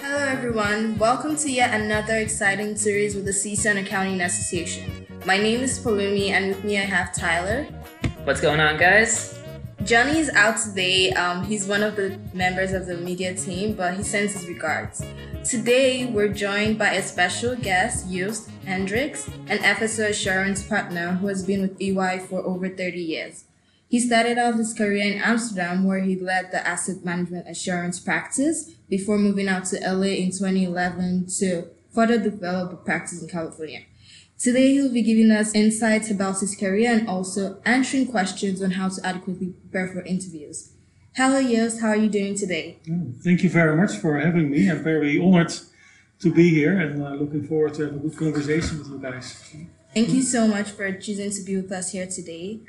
Hello, everyone. Welcome to yet another exciting series with the CSUN Accounting Association. My name is Palumi, and with me I have Tyler. What's going on, guys? Johnny is out today. Um, he's one of the members of the media team, but he sends his regards. Today, we're joined by a special guest, Joost Hendricks, an FSO assurance partner who has been with EY for over 30 years. He started off his career in Amsterdam, where he led the asset management assurance practice before moving out to LA in 2011 to further develop the practice in California. Today, he'll be giving us insights about his career and also answering questions on how to adequately prepare for interviews. Hello, Joost. How are you doing today? Oh, Thank you very much for having me. I'm very honored to be here and uh, looking forward to have a good conversation with you guys. Thank you so much for choosing to be with us here today.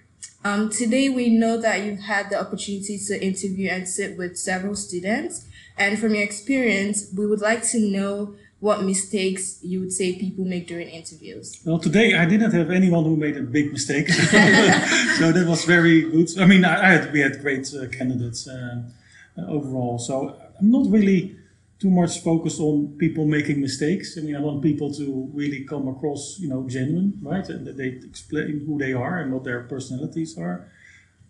Um, today, we know that you've had the opportunity to interview and sit with several students. And from your experience, we would like to know what mistakes you would say people make during interviews. Well, today I didn't have anyone who made a big mistake, so that was very good. I mean, I, I had, we had great uh, candidates uh, uh, overall, so I'm not really too much focused on people making mistakes. I mean, I want people to really come across, you know, genuine, right, and that they explain who they are and what their personalities are.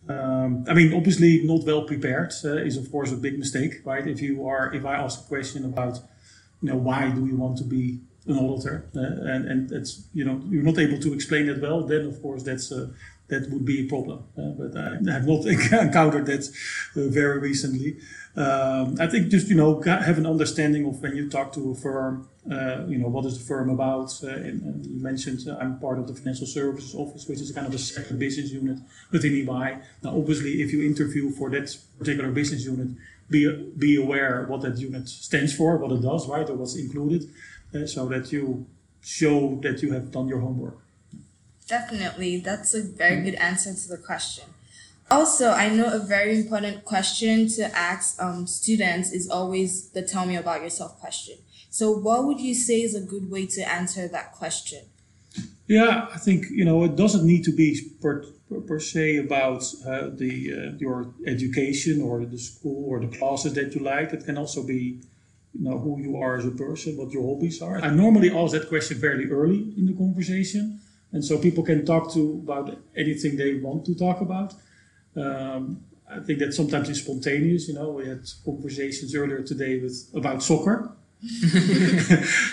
Um, I mean, obviously, not well prepared uh, is of course a big mistake, right? If you are, if I ask a question about, you know, why do you want to be an auditor, uh, and and it's you know you're not able to explain it well, then of course that's uh, that would be a problem. Uh, but I have not encountered that uh, very recently. Um, I think just you know have an understanding of when you talk to a firm, uh, you know what is the firm about. Uh, and, and you mentioned uh, I'm part of the financial services office, which is kind of a separate business unit within EY. Now, obviously, if you interview for that particular business unit, be be aware what that unit stands for, what it does, right, or what's included, uh, so that you show that you have done your homework. Definitely, that's a very good answer to the question. Also, I know a very important question to ask um, students is always the tell me about yourself question. So, what would you say is a good way to answer that question? Yeah, I think you know it doesn't need to be per, per, se about uh, the uh, your education or the school or the classes that you like. It can also be you know who you are as a person, what your hobbies are. I normally ask that question fairly early in the conversation, and so people can talk to about anything they want to talk about. Um, I think that sometimes it's spontaneous. You know, we had conversations earlier today with about soccer.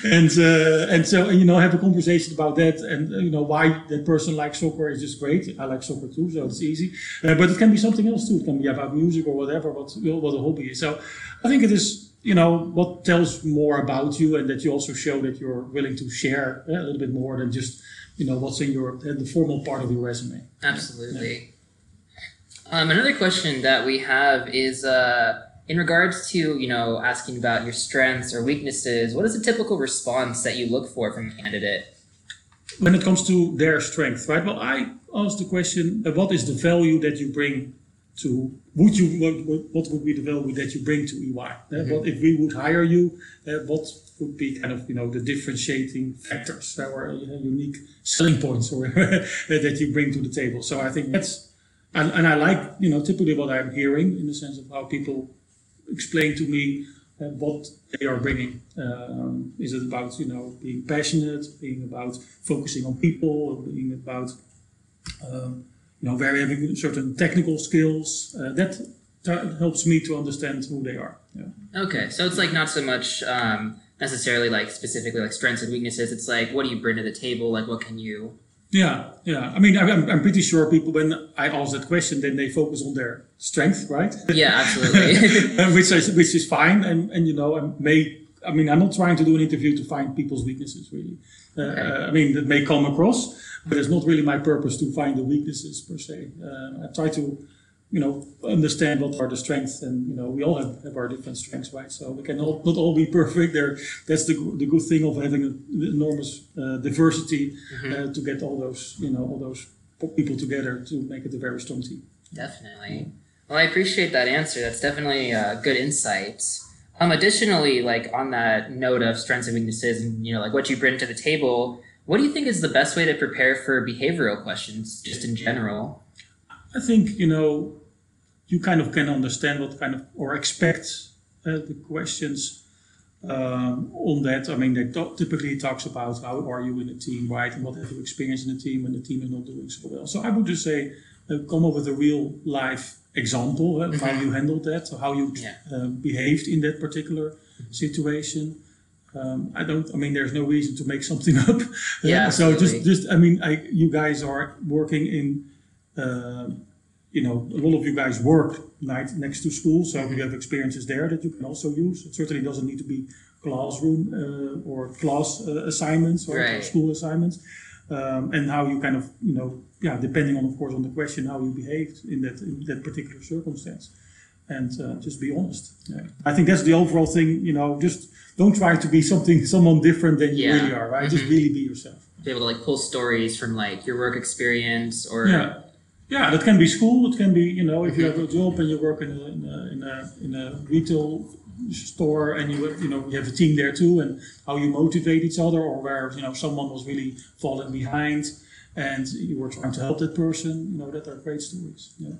and uh, and so you know have a conversation about that and uh, you know why that person likes soccer is just great. I like soccer too, so it's easy. Uh, but it can be something else too. It can be about music or whatever. What what a hobby is. So I think it is you know what tells more about you and that you also show that you're willing to share uh, a little bit more than just you know what's in your uh, the formal part of your resume. Absolutely. Um, another question that we have is uh, in regards to you know asking about your strengths or weaknesses. What is a typical response that you look for from a candidate? when it comes to their strength, right? Well, I asked the question: uh, What is the value that you bring to? Would you what, what, would be the value that you bring to EY? Uh, What if we would hire you? Uh, what would be kind of you know the differentiating factors or unique selling points or that you bring to the table? So I think that's and, and I like you know typically what I'm hearing in the sense of how people explain to me uh, what they are bringing. Um, is it about you know being passionate, being about focusing on people, being about um, you know very having certain technical skills? Uh, that t- helps me to understand who they are. Yeah. Okay, so it's like not so much um, necessarily like specifically like strengths and weaknesses. It's like what do you bring to the table? Like what can you? Yeah, yeah. I mean, I'm, I'm pretty sure people, when I ask that question, then they focus on their strength, right? Yeah, absolutely. Which is which is fine, and and you know, I may. I mean, I'm not trying to do an interview to find people's weaknesses, really. Uh, Okay. uh, I mean, that may come across, but it's not really my purpose to find the weaknesses per se. Uh, I try to, you know, understand what are the strengths, and you know, we all have, have our different strengths, right? So we can all, not all be perfect. There, that's the the good thing of having an enormous uh, diversity uh, to get all those, you know, all those people together to make it a very strong team. Definitely. Well, I appreciate that answer. That's definitely uh, good insight. Um, additionally, like on that note of strengths and weaknesses, and you know, like what you bring to the table, what do you think is the best way to prepare for behavioral questions, just in general? I think you know you kind of can understand what kind of or expect uh, the questions um, on that. I mean, they to- typically talks about how are you in a team, right, and what have you experienced in a team when the team is not doing so well. So I would just say, uh, come up with a real life example uh, of how you handled that, or how you Yeah. uh, behaved in that particular situation. Um, I don't. I mean, there's no reason to make something up. Yeah, so just, just. I mean, I, you guys are working in. Uh, you know, a lot of you guys work night next to school, so Mm-hmm. you have experiences there that you can also use. It certainly doesn't need to be classroom uh, or class uh, assignments or Right. school assignments. Um, and how you kind of, you know, yeah, depending on, of course, on the question, how you behaved in that in that particular circumstance, and uh, just be honest. Yeah. I think that's the overall thing. You know, just don't try to be something someone different than you Yeah. really are. Right? Just Mhm. really be yourself. Be able to like pull stories from like your work experience or Yeah, yeah, that can be school. It can be you know if you have a job and you work in a in a, in a, in a retail store and you you know you have a team there too, and how you motivate each other, or where you know someone was really falling behind and you were trying to help that person. You know that are great stories. Yeah.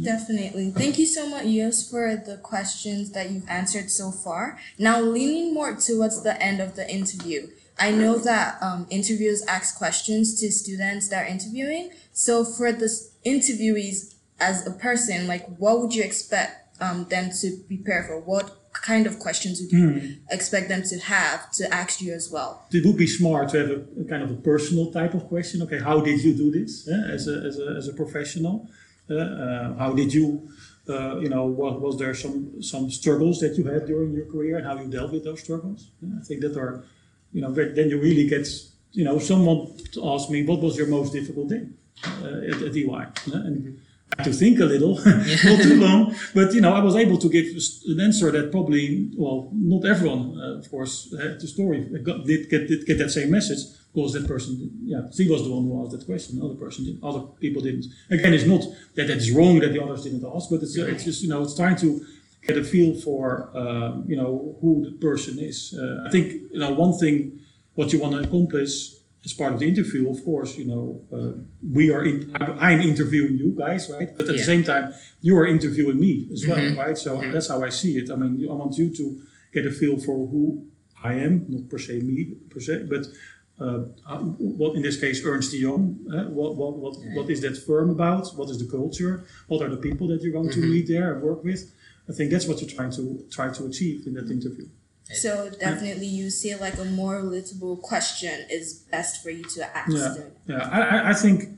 Definitely. Thank you so much, Joost, for the questions that you've answered so far. Now, leaning more towards the end of the interview, I know that um, interviewers ask questions to students that are interviewing. So, for the interviewees as a person, like, what would you expect um, them to prepare for? What kind of questions would you expect them to have to ask you as well? It would be smart to have a, a kind of a personal type of question. Okay, how did you do this eh, as, a, as, a, as a professional? Uh, uh, how did you, uh, you know, was, was there some some struggles that you had during your career and how you dealt with those struggles? Yeah, I think that are, you know, then you really get, you know, someone asked me what was your most difficult day uh, at, at EY, yeah, and I had to think a little, not too long, but you know, I was able to give an answer that probably, well, not everyone, uh, of course, had the story got, did get did get that same message because that person, yeah, she was the one who asked that question. The other person, did, other people didn't. Again, it's not that it's wrong that the others didn't ask, but it's uh, it's just you know, it's trying to get a feel for um, you know who the person is. Uh, I think you know one thing what you want to accomplish as part of the interview, of course, you know, uh, we are in, I'm interviewing you guys, right? But at the same time, you are interviewing me as well, Mhm. right? So that's how I see it. I mean, I want you to get a feel for who I am, not per se me, per se, but uh, what in this case Ernst Young, uh, what, what, what, what is that firm about? What is the culture? What are the people that you're going to Mhm. meet there and work with? I think that's what you're trying to try to achieve in that interview. So, definitely, you see like a more relatable question is best for you to ask Yeah. them. Yeah, I, I- I think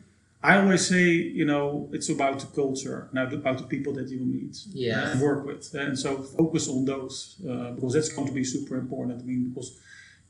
I always say, you know, it's about the culture, now about the people that you meet Yeah. and work with. And so focus on those uh, because that's going to be super important. I mean, because,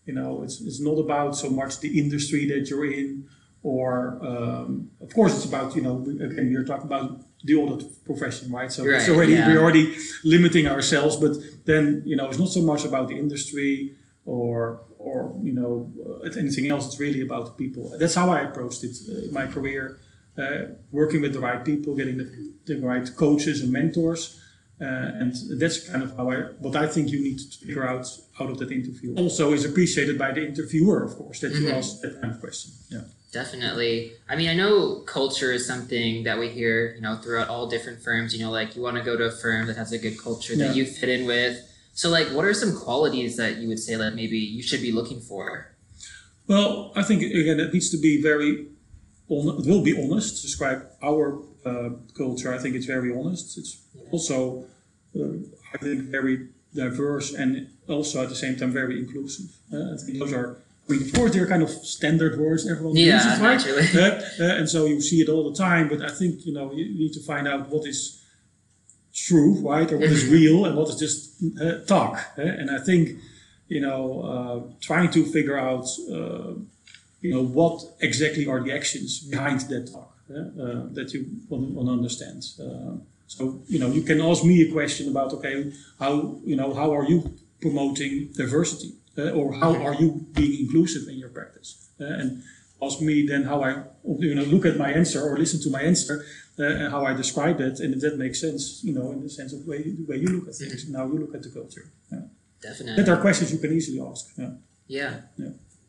you know, it's, it's not about so much the industry that you're in or, um, of course, it's about, you know, we- again, we're talking about the audit profession, right? So it's Right, already, yeah. we're already limiting ourselves, but then, you know, it's not so much about the industry or or you know uh, anything else. It's really about the people. That's how I approached it uh, in my career, uh, working with the right people, getting the, the right coaches and mentors, uh, and that's kind of how I what I think you need to figure out out of that interview. Also, is appreciated by the interviewer, of course, that you Mhm. ask that kind of question. Yeah. Definitely. I mean, I know culture is something that we hear, you know, throughout all different firms. You know, like you want to go to a firm that has a good culture that you fit in with. So, like, what are some qualities that you would say that maybe you should be looking for? Well, I think again it needs to be very, on, it will be honest. Describe our uh, culture, I think it's very honest. It's also, uh, I think, very diverse and also at the same time very inclusive. Uh, I think those are. I mean, of course, they're kind of standard words everyone Yeah, uses, right? naturally. Uh, uh, and so you see it all the time. But I think you know you need to find out what is true, right, or what is real, and what is just uh, talk. uh, and I think you know, uh, trying to figure out, uh, you know, what exactly are the actions behind that talk that you want to understand. So, you know, you can ask me a question about, okay, how, you know, how are you promoting diversity, or how are you being inclusive in your practice, uh, and ask me then how I, you know, look at my answer or listen to my answer. Uh, and how I describe it, and if that makes sense, you know, in the sense of way, the way you look at things, and how you look at the culture. Yeah. Definitely. That are questions you can easily ask. Yeah. Yeah.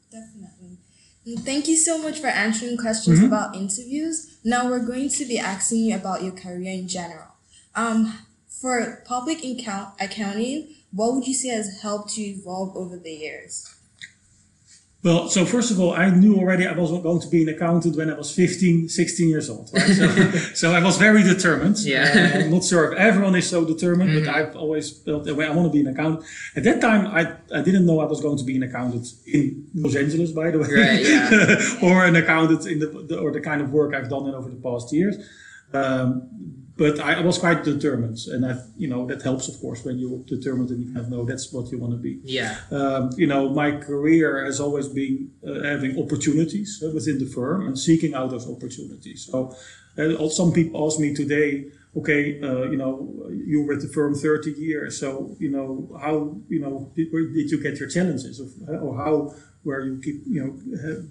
Definitely. And thank you so much for answering questions Mhm. about interviews. Now we're going to be asking you about your career in general. Um, for public account- accounting, what would you say has helped you evolve over the years? Well, so first of all, I knew already I was going to be an accountant when I was 15, 16 years old. Right? So, so I was very determined. Yeah. Uh, I'm not sure if everyone is so determined, Mhm. but I've always felt that way. I want to be an accountant. At that time, I, I didn't know I was going to be an accountant in Los Angeles, by the way, Right, yeah. or an accountant in the, the or the kind of work I've done in over the past years. Um, but I, I was quite determined, and I, you know, that helps, of course, when you're determined and you kind of know that's what you want to be Yeah. um, you know, my career has always been uh, having opportunities uh, within the firm and seeking out those opportunities. So, uh, some people ask me today, okay, uh, you know, you were at the firm 30 years, so you know, how, you know, did, where did you get your challenges, of, uh, or how where you keep, you know,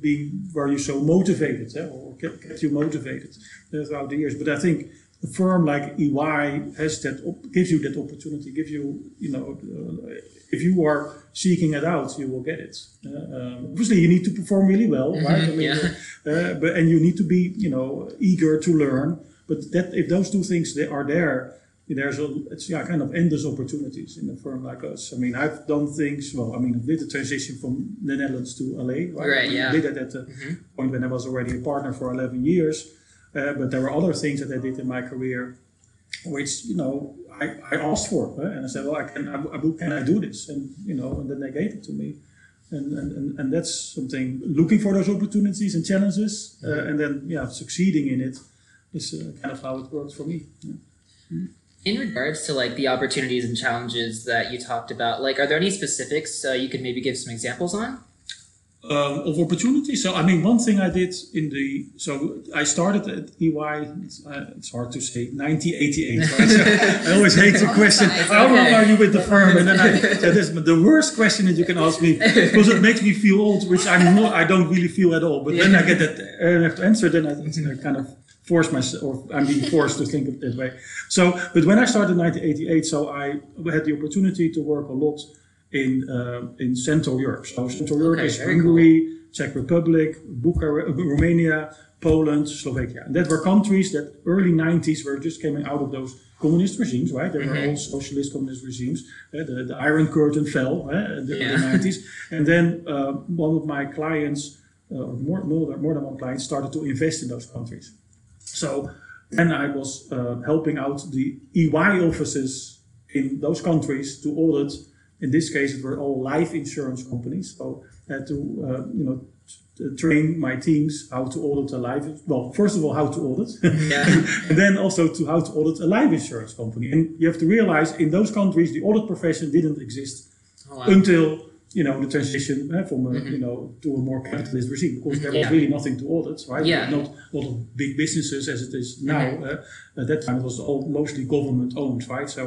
being, where you so motivated, uh, or kept, you motivated throughout the years? But I think a firm like EY has that op- gives you that opportunity, gives you you know uh, if you are seeking it out, you will get it. Uh, um, obviously, you need to perform really well, right? I Mhm, yeah. uh, but and you need to be you know eager to learn. But that if those two things they are there, there's a it's yeah kind of endless opportunities in a firm like us. I mean, I've done things. Well, I mean, I did the transition from the Netherlands to LA. Right. Right, I mean, yeah. I did that at the Mhm. point when I was already a partner for 11 years. Uh, but there were other things that I did in my career, which you know I, I asked for, and I said, well, I can, can I do this? And you know, and then they gave it to me, and and, and, and that's something. Looking for those opportunities and challenges, uh, and then yeah, succeeding in it is uh, kind of how it worked for me. Yeah. In regards to like the opportunities and challenges that you talked about, like, are there any specifics uh, you could maybe give some examples on? Um, of opportunity. So I mean, one thing I did in the so I started at EY. It's, uh, it's hard to say 1988. Right? So I always hate the question. How long okay. are you with the firm? And then I, that is the worst question that you can ask me because it makes me feel old, which I'm not. I don't really feel at all. But then I get that and I have to answer. Then I, I kind of force myself, or I'm being forced to think of it that way. So, but when I started in 1988, so I had the opportunity to work a lot in uh, in Central Europe. So Central Europe Okay, is Hungary, Czech Republic, Bucharest, Romania, Poland, Slovakia. And that were countries that early 90s were just coming out of those communist regimes, right? They were Mhm. all socialist communist regimes. Uh, the, the Iron Curtain fell uh, in the Yeah. early 90s. And then uh, one of my clients, uh, or more, more, than- more than one client, started to invest in those countries. So then I was uh, helping out the EY offices in those countries to audit. In this case, it were all life insurance companies. So I had to, uh, you know, t- train my teams how to audit a life. Well, first of all, how to audit, Yeah. and then also to how to audit a life insurance company. And you have to realize, in those countries, the audit profession didn't exist Oh, wow. until you know the transition uh, from a, Mhm. you know to a more capitalist regime because there was Yeah. really nothing to audit, right? Yeah. Not a lot of big businesses as it is now. Mhm. Uh, at that time, it was all mostly government owned, right? So.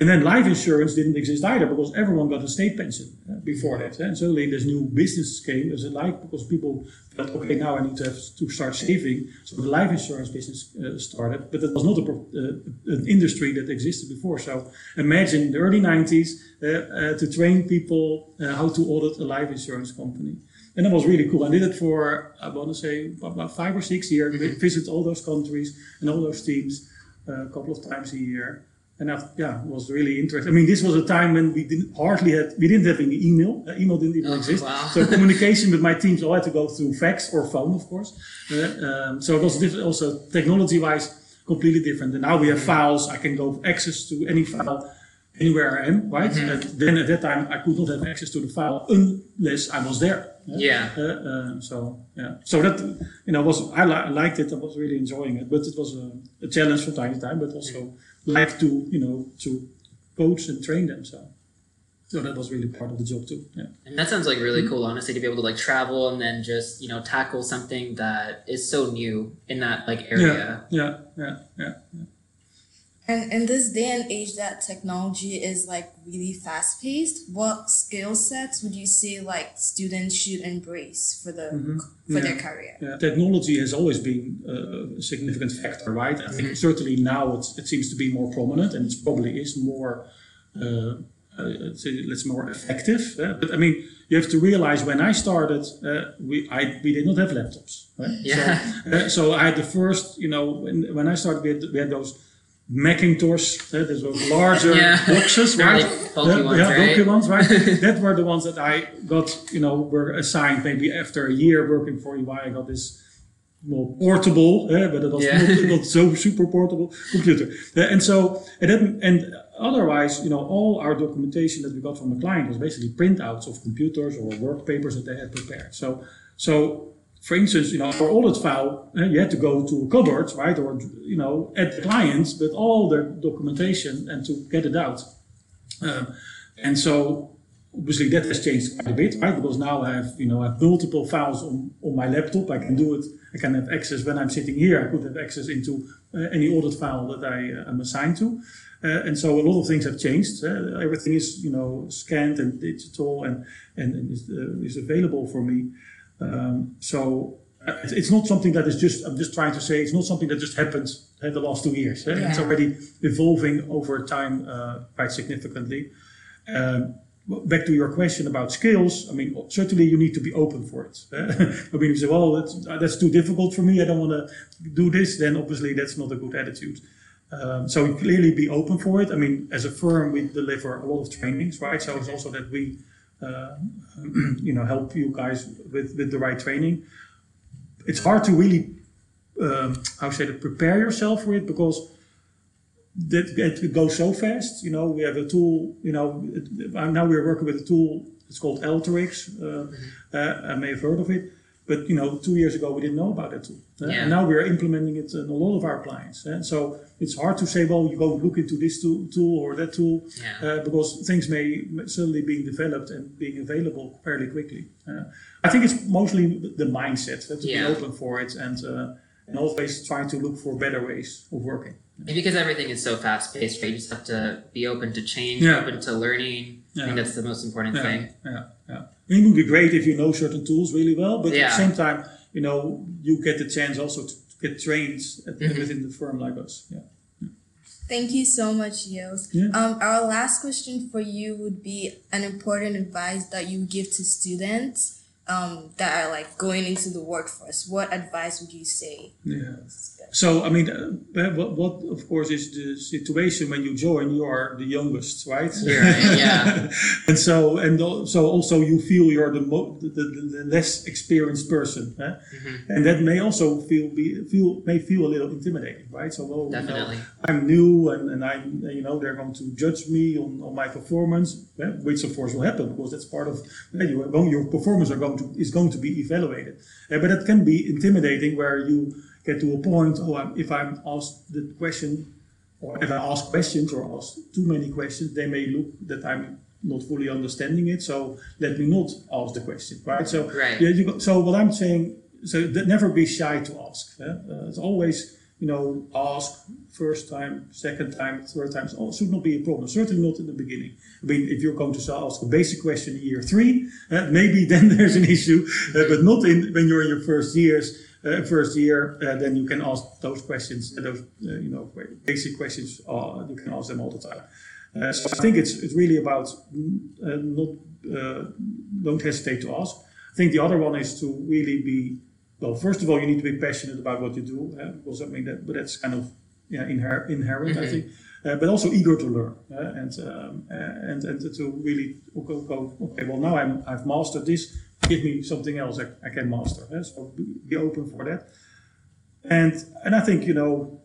And then life insurance didn't exist either because everyone got a state pension uh, before that. And suddenly this new business came as a life because people felt, okay, now I need to to start saving. So the life insurance business uh, started, but it was not a, uh, an industry that existed before. So imagine the early 90s uh, to train people how to audit a life insurance company. And that was really cool. I did it for, I want to say, about five or six years. Visit all those countries and all those teams a couple of times a year. And I, yeah, it was really interesting. I mean, this was a time when we didn't hardly had, we didn't have any email. Uh, email didn't even Oh, exist. wow. So communication with my teams all had to go through fax or phone, of course. Uh, um, so it was diff- also technology-wise completely different. And now we have files. I can go access to any file anywhere I am, right? And then at that time, I could not have access to the file unless I was there. Yeah. Uh, uh, so yeah, so that you know was I, li- I liked it. I was really enjoying it, but it was a, a challenge from time to time. But also like to you know to coach and train them. So so that was really part of the job too. Yeah. And that sounds like really Mm-hmm. cool, honestly, to be able to like travel and then just you know tackle something that is so new in that like area. Yeah, yeah, yeah. And in this day and age that technology is like really fast paced, what skill sets would you say like students should embrace for the Mhm. for their career? Yeah, technology has always been uh, a significant factor, right? I think certainly now it's, it seems to be more prominent, and it probably is more, uh, uh, let's say, more effective. uh, but I mean, you have to realize when I started, uh, we I we did not have laptops, right? Yeah. So, uh, so I had the first, you know, when, when I started, we had, we had those Macintosh, those were larger Yeah. boxes, right? bulky The- ones, yeah, right? bulky ones, right? that were the ones that I got, you know, were assigned maybe after a year working for EY. I got this more portable, eh, but it was Yeah. not, not so super portable computer. And so, and, then, and otherwise, you know, all our documentation that we got from the client was basically printouts of computers or work papers that they had prepared. So, so for instance, you know, for audit file, you had to go to a cupboard, right, or you know, at the clients, with all the documentation and to get it out. Um, and so obviously that has changed quite a bit, right? Because now I have, you know, I have multiple files on, on my laptop. I can do it. I can have access when I'm sitting here. I could have access into uh, any audit file that I uh, am assigned to. Uh, and so a lot of things have changed. Uh, everything is, you know, scanned and digital and, and, and is, uh, is available for me. Um, so uh, it's, not something that is just, I'm just trying to say, it's not something that just happened in the last two years. eh? It's already evolving over time uh, quite significantly. Um, back to your question about skills, I mean, certainly you need to be open for it. I mean, if you say, well, that's, that's too difficult for me, I don't want to do this, then obviously that's not a good attitude. Um, so clearly be open for it. I mean, as a firm, we deliver a lot of trainings, right? So it's also that we, you know, help you guys with, with the right training. It's hard to really, um, how say that, prepare yourself for it because that it, goes so fast. You know, we have a tool. You know, it, uh, now we're working with a tool. It's called Alteryx. Uh, uh, I may have heard of it, but you know, two years ago we didn't know about that tool, Uh, Yeah. and now we are implementing it in a lot of our clients. And so it's hard to say, well, you go look into this tool, tool or that tool, Yeah. uh, because things may suddenly being developed and being available fairly quickly. Uh, I think it's mostly the mindset uh, to Yeah. be open for it and uh, and always trying to look for better ways of working. And because everything is so fast paced, right? You just have to be open to change, open to learning. I think that's the most important Yeah, thing. yeah, yeah. It would be great if you know certain tools really well, but at the same time, you know, you get the chance also to get trained at, Mhm. within the firm like us. Yeah. Thank you so much, Joost. Yeah. Um, our last question for you would be an important advice that you give to students um, that are like going into the workforce. What advice would you say? Yeah. So, I mean, uh, what, what, of course, is the situation when you join, you are the youngest, right? You're yeah. and so, and so also you feel you're the, mo- the, the, the less experienced person. eh? Mhm. And that may also feel, be, feel, may feel a little intimidating, right? So, well, you know, Definitely. I'm new and, and I, you know, they're going to judge me on, on my performance, eh, which of course will happen because that's part of, eh, you, are your performance are going to, is going to be evaluated. Eh, but it can be intimidating where you get to a point, oh, I'm, if I'm asked the question, or if I ask questions or ask too many questions, they may look that I'm not fully understanding it. So let me not ask the question, right? So Right. yeah, you so what I'm saying, so that never be shy to ask. eh? Uh, it's always, you know, ask first time, second time, third time. It should not be a problem. Certainly not in the beginning. I mean, if you're going to ask a basic question in year three, uh, maybe then there's an issue, uh, but not in when you're in your first years. Uh, first year, then you can ask those questions, those you know basic questions. You can ask them all the time. So I think it's it's really about not don't hesitate to ask. I think the other one is to really be well. First of all, you need to be passionate about what you do, uh, because I mean that, but that's kind of yeah inher- inherent, I Mhm. think. Uh, but also eager to learn uh, and um, uh, and and to really go, go okay. Well, now I'm I've mastered this. Give me something else I, I can master. so be, open for that. And and I think you know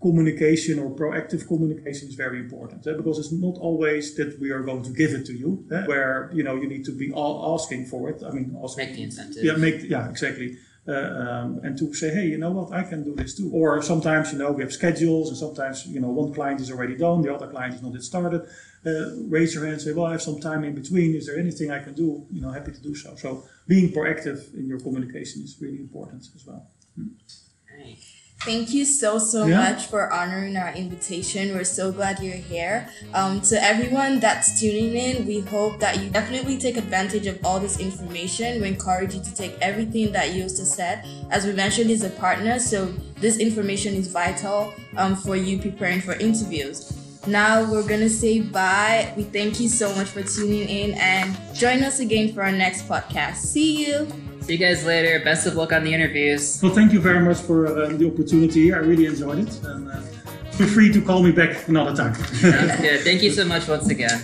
communication or proactive communication is very important because it's not always that we are going to give it to you where you know you need to be all asking for it i mean asking Make the incentive. yeah make yeah exactly um, and to say hey you know what? I can do this too. Or sometimes you know we have schedules and sometimes you know one client is already done the other client is not yet started. Uh, raise your hand and say well i have some time in between. Is there anything i can do? You know happy to do so. So being proactive in your communication is really important as well. Right. Thank you so, so Yeah. much for honoring our invitation. We're so glad you're here. Um, to everyone that's tuning in, we hope that you definitely take advantage of all this information. We encourage you to take everything that Yosta said. As we mentioned, he's a partner, so this information is vital um, for you preparing for interviews. Now we're gonna say bye. We thank you so much for tuning in and join us again for our next podcast. See you. See you guys later. Best of luck on the interviews. Well, thank you very much for uh, the opportunity. I really enjoyed it, and uh, feel free to call me back another time. Sounds good. Thank you so much once again.